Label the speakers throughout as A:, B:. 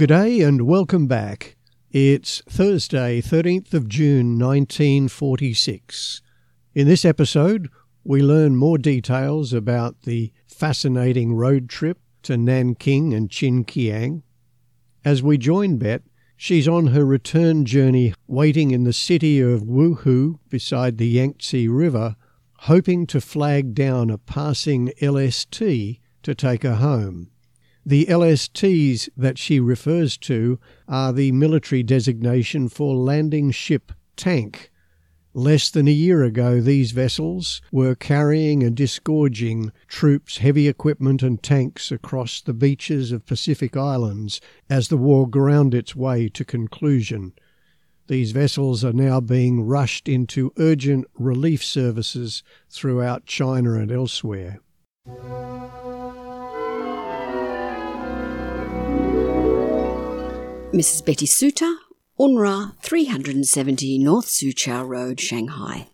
A: Good day and welcome back. It's Thursday, 13th of June 1946. In this episode, we learn more details about the fascinating road trip to Nanking and Qinqiang. As we join Bet, she's on her return journey waiting in the city of Wuhu beside the Yangtze River, hoping to flag down a passing LST to take her home. The LSTs that she refers to are the military designation for landing ship tank. Less than a year ago, these vessels were carrying and disgorging troops, heavy equipment, and tanks across the beaches of Pacific Islands as the war ground its way to conclusion. These vessels are now being rushed into urgent relief services throughout China and elsewhere.
B: Mrs. Betty Suter, UNRRA 370 North Soochow Road, Shanghai,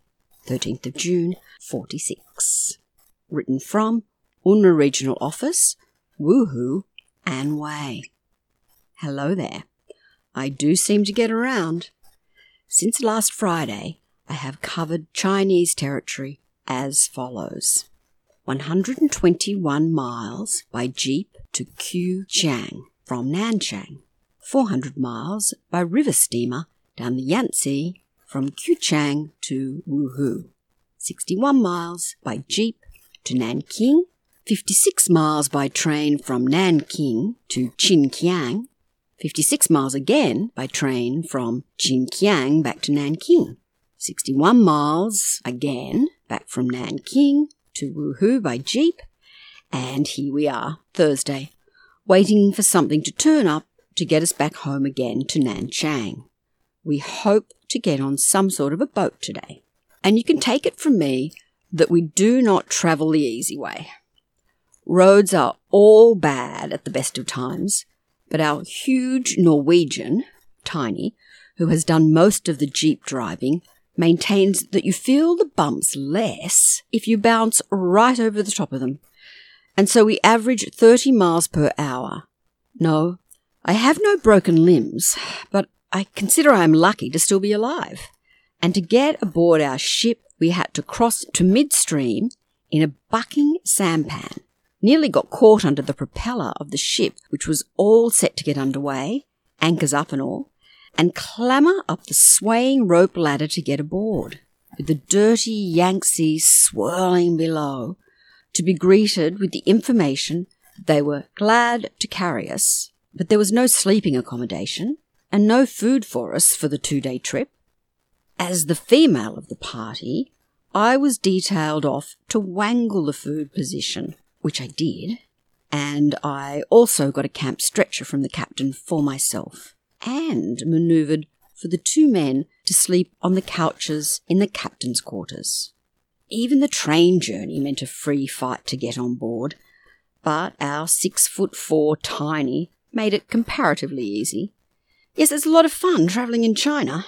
B: 13th of June, 46. Written from UNRRA Regional Office, Wuhu, Anhui. Hello there. I do seem to get around. Since last Friday, I have covered Chinese territory as follows 121 miles by jeep to Qujiang from Nanchang. 400 miles by river steamer down the Yangtze from Qujiang to Wuhu, 61 miles by jeep to Nanking, 56 miles by train from Nanking to Qinqiang, 56 miles again by train from Qinqiang back to Nanking, 61 miles again back from Nanking to Wuhu by jeep, and here we are, Thursday, waiting for something to turn up to get us back home again to Nanchang. We hope to get on some sort of a boat today. And you can take it from me that we do not travel the easy way. Roads are all bad at the best of times, but our huge Norwegian, Tiny, who has done most of the Jeep driving, maintains that you feel the bumps less if you bounce right over the top of them. And so we average 30 miles per hour. No, I have no broken limbs, but I consider I am lucky to still be alive. And to get aboard our ship, we had to cross to midstream in a bucking sampan. Nearly got caught under the propeller of the ship, which was all set to get underway, anchors up and all, and clamber up the swaying rope ladder to get aboard, with the dirty Yangtze swirling below, to be greeted with the information they were glad to carry us but there was no sleeping accommodation and no food for us for the two day trip. As the female of the party, I was detailed off to wangle the food position, which I did, and I also got a camp stretcher from the captain for myself, and manoeuvred for the two men to sleep on the couches in the captain's quarters. Even the train journey meant a free fight to get on board, but our six foot four tiny made it comparatively easy. Yes, it's a lot of fun travelling in China.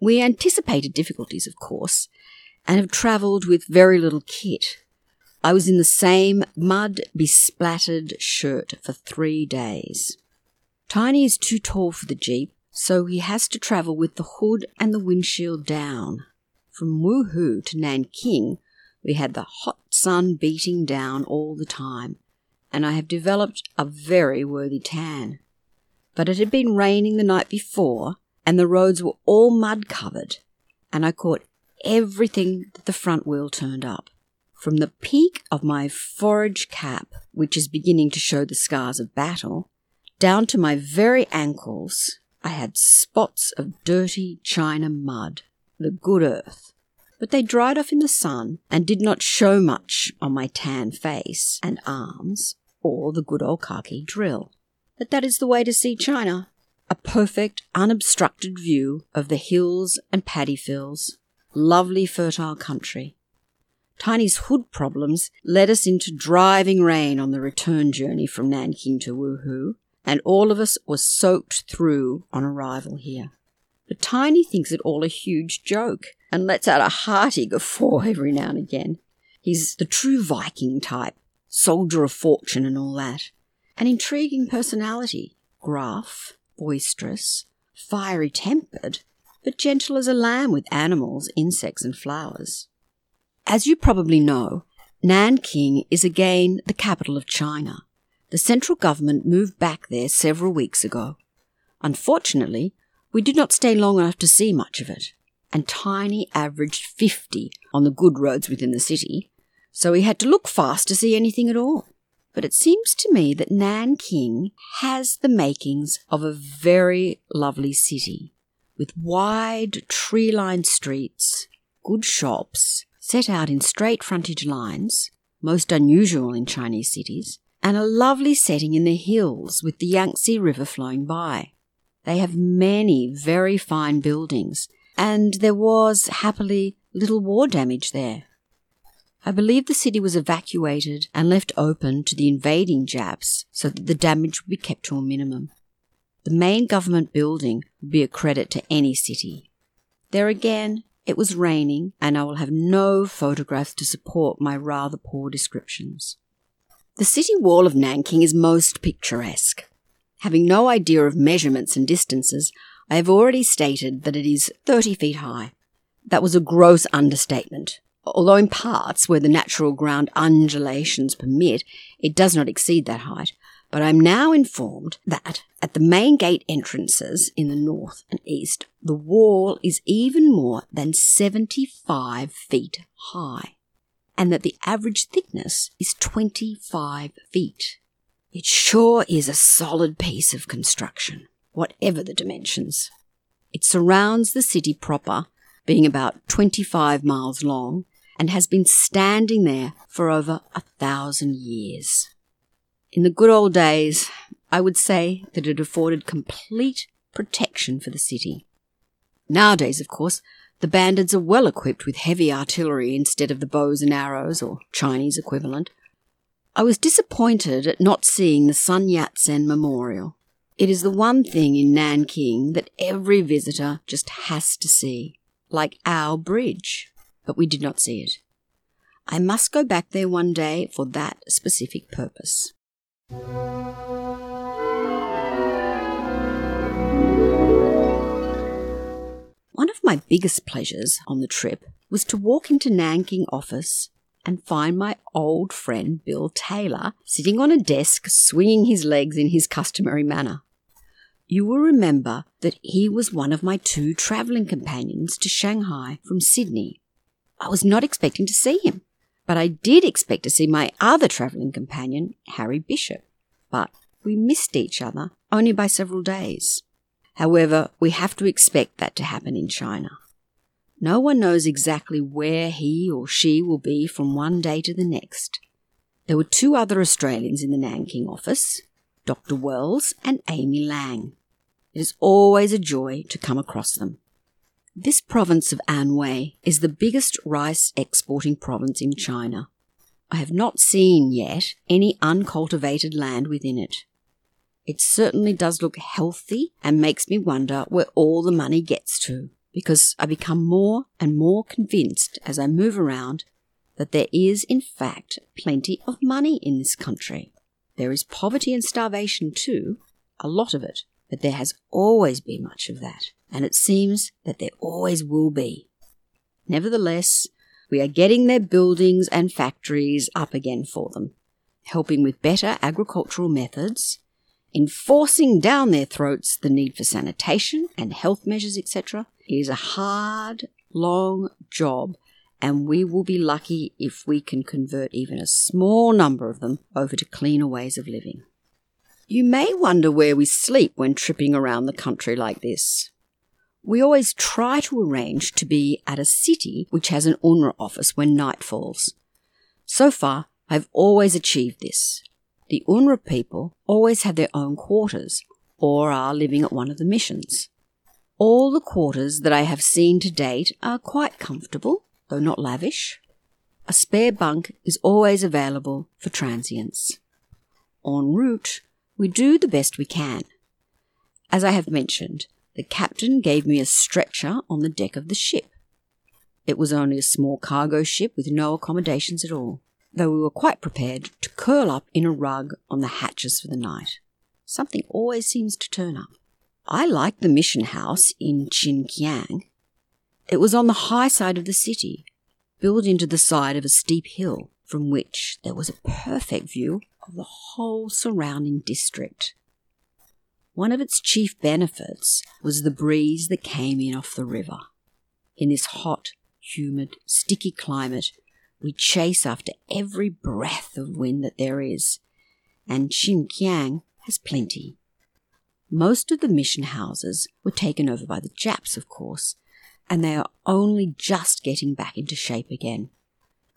B: We anticipated difficulties, of course, and have travelled with very little kit. I was in the same mud besplattered shirt for three days. Tiny is too tall for the Jeep, so he has to travel with the hood and the windshield down. From Wuhu to Nanking, we had the hot sun beating down all the time, and I have developed a very worthy tan. But it had been raining the night before, and the roads were all mud covered, and I caught everything that the front wheel turned up. From the peak of my forage cap, which is beginning to show the scars of battle, down to my very ankles, I had spots of dirty China mud, the good earth. But they dried off in the sun and did not show much on my tan face and arms or the good old khaki drill. But that is the way to see China a perfect, unobstructed view of the hills and paddy fields, lovely fertile country. Tiny's hood problems led us into driving rain on the return journey from Nanking to Wuhu, and all of us were soaked through on arrival here. But Tiny thinks it all a huge joke and lets out a hearty guffaw every now and again. He's the true Viking type, soldier of fortune and all that. An intriguing personality, gruff, boisterous, fiery tempered, but gentle as a lamb with animals, insects, and flowers. As you probably know, Nanking is again the capital of China. The central government moved back there several weeks ago. Unfortunately, we did not stay long enough to see much of it, and Tiny averaged 50 on the good roads within the city, so we had to look fast to see anything at all. But it seems to me that Nanking has the makings of a very lovely city, with wide tree lined streets, good shops, set out in straight frontage lines, most unusual in Chinese cities, and a lovely setting in the hills with the Yangtze River flowing by. They have many very fine buildings, and there was, happily, little war damage there. I believe the city was evacuated and left open to the invading Japs so that the damage would be kept to a minimum. The main government building would be a credit to any city. There again, it was raining, and I will have no photographs to support my rather poor descriptions. The city wall of Nanking is most picturesque. Having no idea of measurements and distances, I have already stated that it is 30 feet high. That was a gross understatement. Although in parts where the natural ground undulations permit, it does not exceed that height, but I'm now informed that at the main gate entrances in the north and east, the wall is even more than 75 feet high, and that the average thickness is 25 feet. It sure is a solid piece of construction, whatever the dimensions. It surrounds the city proper, being about 25 miles long, and has been standing there for over a thousand years. In the good old days, I would say that it afforded complete protection for the city. Nowadays, of course, the bandits are well equipped with heavy artillery instead of the bows and arrows or Chinese equivalent. I was disappointed at not seeing the Sun Yat sen Memorial. It is the one thing in Nanking that every visitor just has to see, like our bridge, but we did not see it. I must go back there one day for that specific purpose. One of my biggest pleasures on the trip was to walk into Nanking office and find my old friend Bill Taylor sitting on a desk swinging his legs in his customary manner. You will remember that he was one of my two travelling companions to Shanghai from Sydney. I was not expecting to see him. But I did expect to see my other travelling companion, Harry Bishop. But we missed each other only by several days. However, we have to expect that to happen in China. No one knows exactly where he or she will be from one day to the next. There were two other Australians in the Nanking office, Dr. Wells and Amy Lang. It is always a joy to come across them. This province of Anhui is the biggest rice exporting province in China. I have not seen yet any uncultivated land within it. It certainly does look healthy and makes me wonder where all the money gets to, because I become more and more convinced as I move around that there is, in fact, plenty of money in this country. There is poverty and starvation too, a lot of it, but there has always been much of that and it seems that there always will be. Nevertheless, we are getting their buildings and factories up again for them, helping with better agricultural methods, enforcing down their throats the need for sanitation and health measures, etc. It is a hard, long job, and we will be lucky if we can convert even a small number of them over to cleaner ways of living. You may wonder where we sleep when tripping around the country like this. We always try to arrange to be at a city which has an UNRRA office when night falls. So far, I've always achieved this. The UNRRA people always have their own quarters or are living at one of the missions. All the quarters that I have seen to date are quite comfortable, though not lavish. A spare bunk is always available for transients. En route, we do the best we can. As I have mentioned, the captain gave me a stretcher on the deck of the ship. It was only a small cargo ship with no accommodations at all, though we were quite prepared to curl up in a rug on the hatches for the night. something always seems to turn up. I liked the mission house in Qinqiang. It was on the high side of the city, built into the side of a steep hill, from which there was a perfect view of the whole surrounding district. One of its chief benefits was the breeze that came in off the river. In this hot, humid, sticky climate, we chase after every breath of wind that there is, and Xinjiang has plenty. Most of the mission houses were taken over by the Japs, of course, and they are only just getting back into shape again.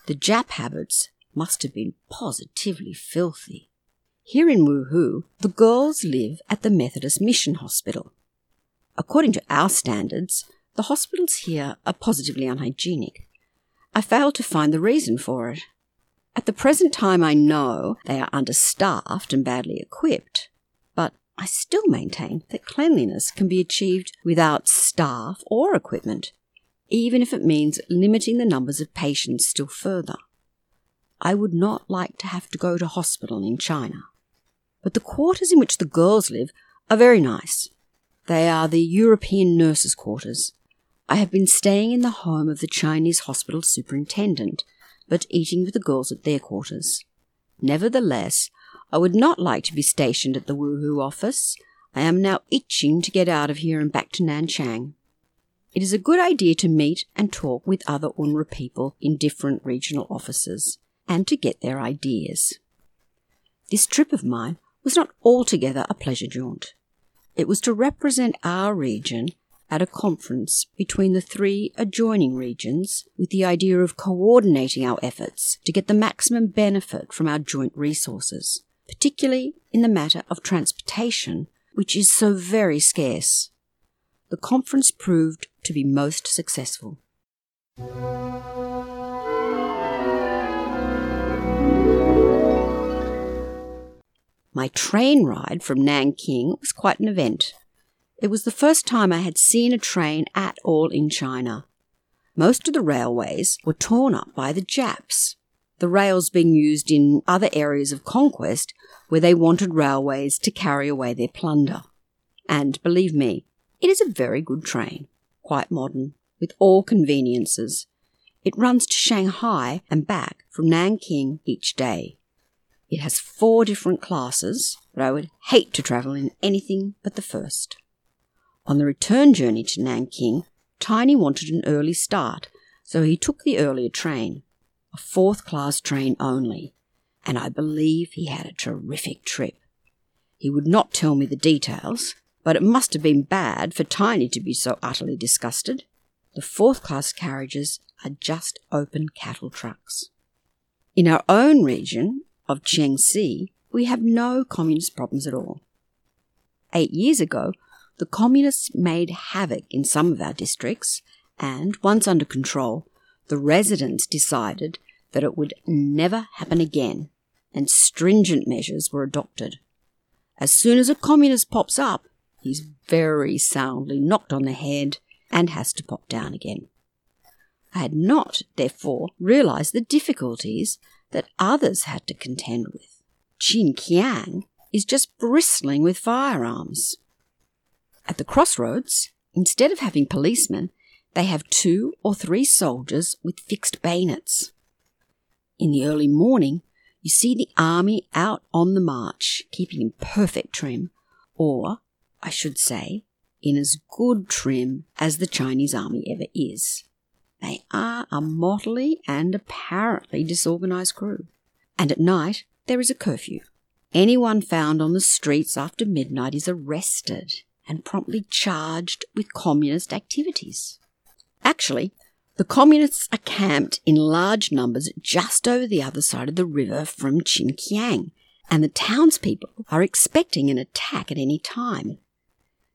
B: The Jap habits must have been positively filthy. Here in Wuhu, the girls live at the Methodist Mission Hospital. According to our standards, the hospitals here are positively unhygienic. I fail to find the reason for it. At the present time, I know they are understaffed and badly equipped, but I still maintain that cleanliness can be achieved without staff or equipment, even if it means limiting the numbers of patients still further. I would not like to have to go to hospital in China. But the quarters in which the girls live are very nice. They are the European nurses' quarters. I have been staying in the home of the Chinese hospital superintendent, but eating with the girls at their quarters. Nevertheless, I would not like to be stationed at the Wuhu office. I am now itching to get out of here and back to Nanchang. It is a good idea to meet and talk with other UNRRA people in different regional offices and to get their ideas. This trip of mine was not altogether a pleasure jaunt. It was to represent our region at a conference between the three adjoining regions with the idea of coordinating our efforts to get the maximum benefit from our joint resources, particularly in the matter of transportation, which is so very scarce. The conference proved to be most successful. My train ride from Nanking was quite an event. It was the first time I had seen a train at all in China. Most of the railways were torn up by the Japs, the rails being used in other areas of conquest where they wanted railways to carry away their plunder. And believe me, it is a very good train, quite modern, with all conveniences. It runs to Shanghai and back from Nanking each day. It has four different classes, but I would hate to travel in anything but the first. On the return journey to Nanking, Tiny wanted an early start, so he took the earlier train, fourth class train only, and I believe he had a terrific trip. He would not tell me the details, but it must have been bad for Tiny to be so utterly disgusted. The fourth class carriages are just open cattle trucks. In our own region, of Jiangxi, we have no communist problems at all. Eight years ago, the communists made havoc in some of our districts, and once under control, the residents decided that it would never happen again, and stringent measures were adopted. As soon as a communist pops up, he's very soundly knocked on the head and has to pop down again. I had not, therefore, realized the difficulties that others had to contend with. Qinqiang is just bristling with firearms. At the crossroads, instead of having policemen, they have two or three soldiers with fixed bayonets. In the early morning, you see the army out on the march, keeping in perfect trim, or, I should say, in as good trim as the Chinese army ever is. They are a motley and apparently disorganized crew. And at night, there is a curfew. Anyone found on the streets after midnight is arrested and promptly charged with communist activities. Actually, the communists are camped in large numbers just over the other side of the river from Qinqiang, and the townspeople are expecting an attack at any time.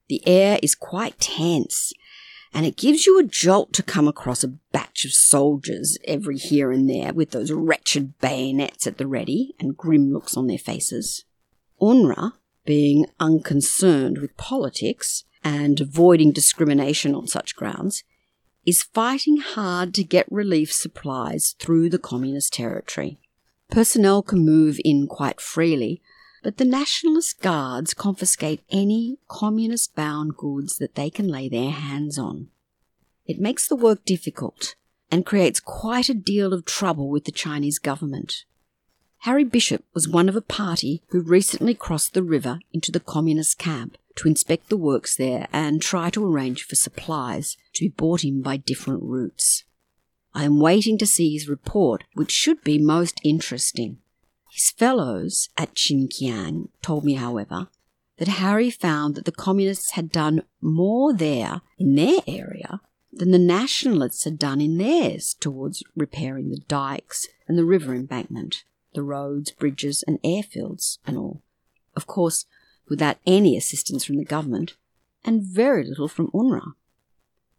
B: The air is quite tense, and it gives you a jolt to come across a batch of soldiers every here and there with those wretched bayonets at the ready and grim looks on their faces. UNRRA, being unconcerned with politics and avoiding discrimination on such grounds, is fighting hard to get relief supplies through the communist territory. Personnel can move in quite freely, But the Nationalist Guards confiscate any communist bound goods that they can lay their hands on. It makes the work difficult and creates quite a deal of trouble with the Chinese government. Harry Bishop was one of a party who recently crossed the river into the communist camp to inspect the works there and try to arrange for supplies to be brought in by different routes. I am waiting to see his report, which should be most interesting. His fellows at Xinjiang told me, however, that Harry found that the communists had done more there in their area than the nationalists had done in theirs towards repairing the dikes and the river embankment, the roads, bridges, and airfields, and all. Of course, without any assistance from the government, and very little from UNRRA.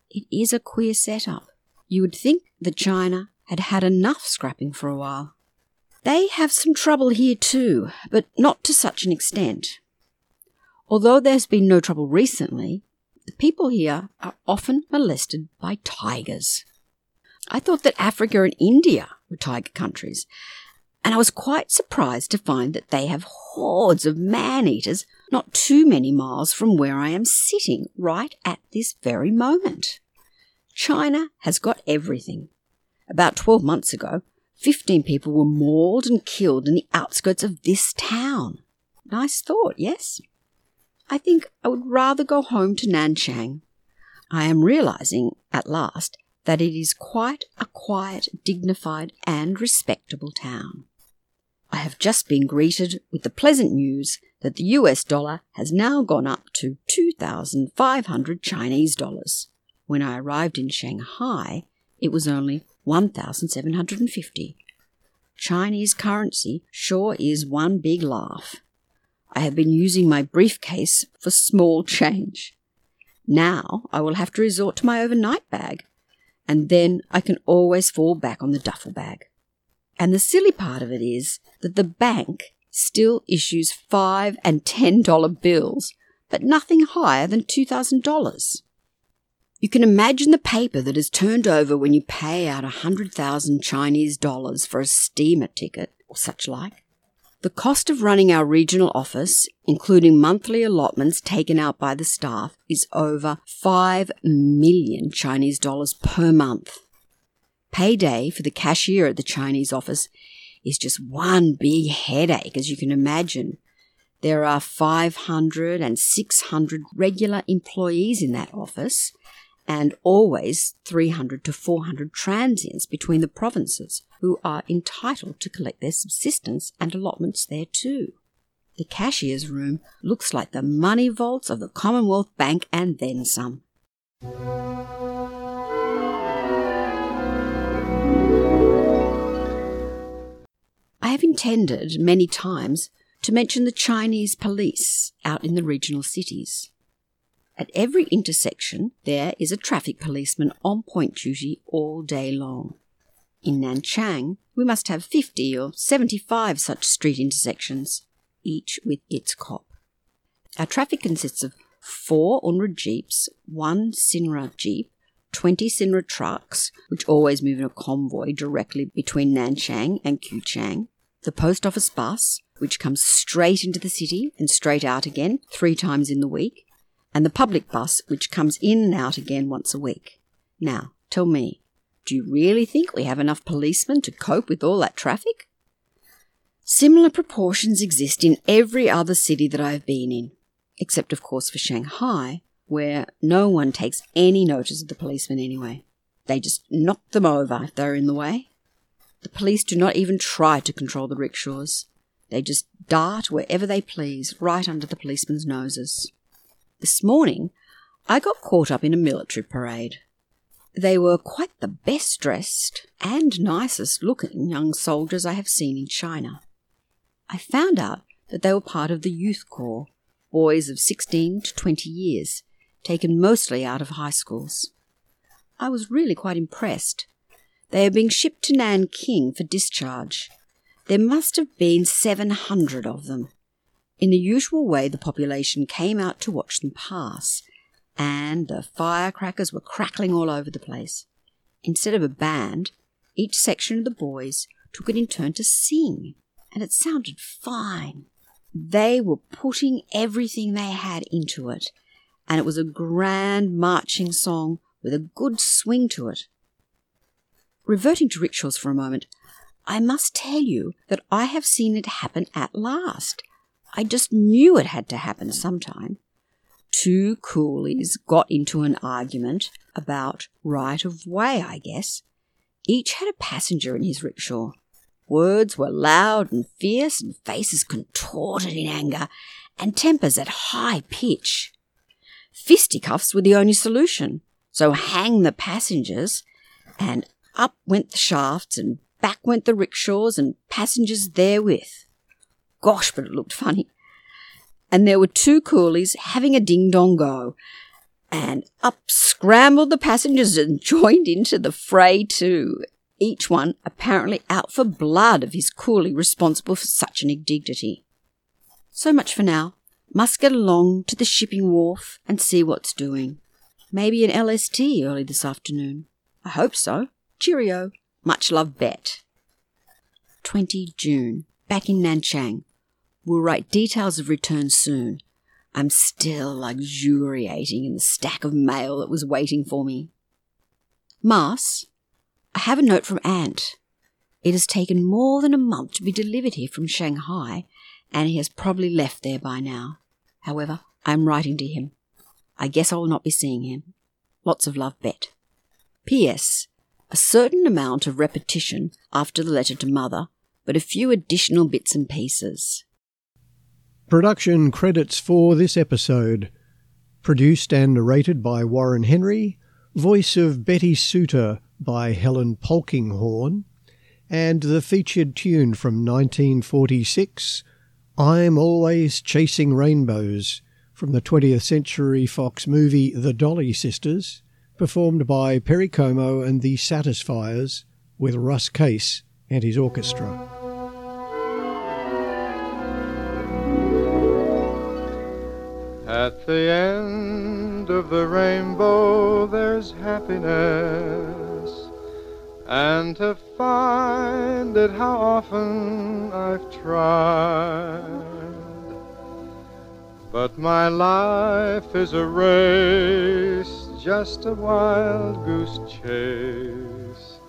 B: It is a queer setup. You would think that China had had enough scrapping for a while. They have some trouble here too, but not to such an extent. Although there's been no trouble recently, the people here are often molested by tigers. I thought that Africa and India were tiger countries, and I was quite surprised to find that they have hordes of man eaters not too many miles from where I am sitting right at this very moment. China has got everything. About 12 months ago, 15 people were mauled and killed in the outskirts of this town. Nice thought, yes? I think I would rather go home to Nanchang. I am realizing, at last, that it is quite a quiet, dignified, and respectable town. I have just been greeted with the pleasant news that the US dollar has now gone up to 2,500 Chinese dollars. When I arrived in Shanghai, it was only 1,750. Chinese currency sure is one big laugh. I have been using my briefcase for small change. Now I will have to resort to my overnight bag, and then I can always fall back on the duffel bag. And the silly part of it is that the bank still issues five and ten dollar bills, but nothing higher than two thousand dollars. You can imagine the paper that is turned over when you pay out a hundred thousand Chinese dollars for a steamer ticket or such like. The cost of running our regional office, including monthly allotments taken out by the staff, is over 5 million Chinese dollars per month. Payday for the cashier at the Chinese office is just one big headache, as you can imagine. There are 500 and 600 regular employees in that office, and always 300 to 400 transients between the provinces who are entitled to collect their subsistence and allotments there too. The cashier's room looks like the money vaults of the Commonwealth Bank and then some. Intended many times to mention the Chinese police out in the regional cities. At every intersection, there is a traffic policeman on point duty all day long. In Nanchang, we must have 50 or 75 such street intersections, each with its cop. Our traffic consists of four UNRRA jeeps, one CNRRA jeep, 20 CNRRA trucks, which always move in a convoy directly between Nanchang and Quchang, the post office bus, which comes straight into the city and straight out again three times in the week, and the public bus, which comes in and out again once a week. Now, tell me, do you really think we have enough policemen to cope with all that traffic? Similar proportions exist in every other city that I have been in, except, of course, for Shanghai, where no one takes any notice of the policemen anyway. They just knock them over if they're in the way. The police do not even try to control the rickshaws. They just dart wherever they please, right under the policemen's noses. This morning, I got caught up in a military parade. They were quite the best dressed and nicest looking young soldiers I have seen in China. I found out that they were part of the Youth Corps, boys of 16 to 20 years, taken mostly out of high schools. I was really quite impressed. They are being shipped to Nanking for discharge. There must have been 700 of them. In the usual way, the population came out to watch them pass, and the firecrackers were crackling all over the place. Instead of a band, each section of the boys took it in turn to sing, and it sounded fine. They were putting everything they had into it, and it was a grand marching song with a good swing to it. Reverting to rickshaws for a moment, I must tell you that I have seen it happen at last. I just knew it had to happen sometime. Two coolies got into an argument about right of way, I guess. Each had a passenger in his rickshaw. Words were loud and fierce, and faces contorted in anger, and tempers at high pitch. Fisticuffs were the only solution, so hang the passengers, and up went the shafts, and back went the rickshaws and passengers therewith. Gosh, but it looked funny. And there were two coolies having a ding dong go, and up scrambled the passengers and joined into the fray too, each one apparently out for blood of his coolie responsible for such an indignity. So much for now. Must get along to the shipping wharf and see what's doing. Maybe an LST early this afternoon. I hope so. Cheerio. Much love, Bet. 20 June. Back in Nanchang. Will write details of return soon. I'm still luxuriating in the stack of mail that was waiting for me. Mass. I have a note from Ant. It has taken more than a month to be delivered here from Shanghai, and he has probably left there by now. However, I am writing to him. I guess I will not be seeing him. Lots of love, Bet. P.S a certain amount of repetition after the letter to Mother, but a few additional bits and pieces.
A: Production credits for this episode. Produced and narrated by Warren Henry, voice of Betty Suter by Helen Polkinghorne, and the featured tune from 1946, I'm Always Chasing Rainbows, from the 20th Century Fox movie The Dolly Sisters, performed by Perry Como and the Satisfiers with Russ Case and his orchestra.
C: At the end of the rainbow there's happiness, and to find it how often I've tried. But my life is a race just a wild goose chase,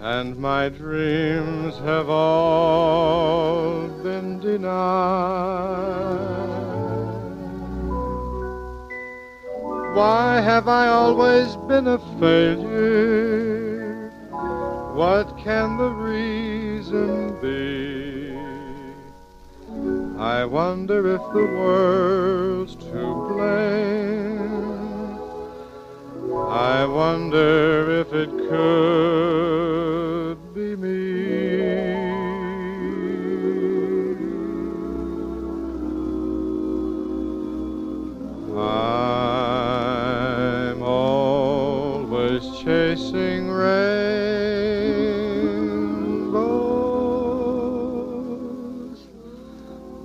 C: and my dreams have all been denied. Why have I always been a failure? What can the reason be? I wonder if the world's to blame I wonder if it could be me. I'm always chasing rainbows,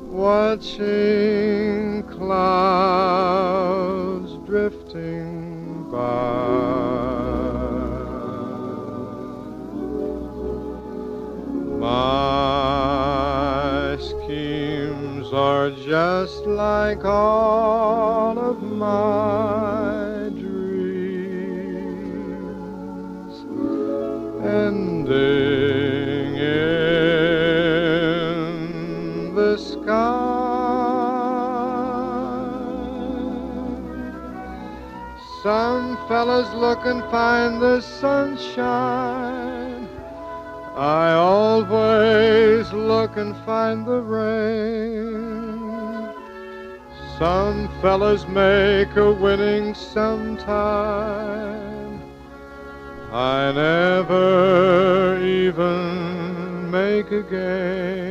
C: watching just like all of my dreams, ending in the sky. Some fellas look and find the sunshine. I always look and find the rain. Some fellas make a winning sometime. I never even make a game.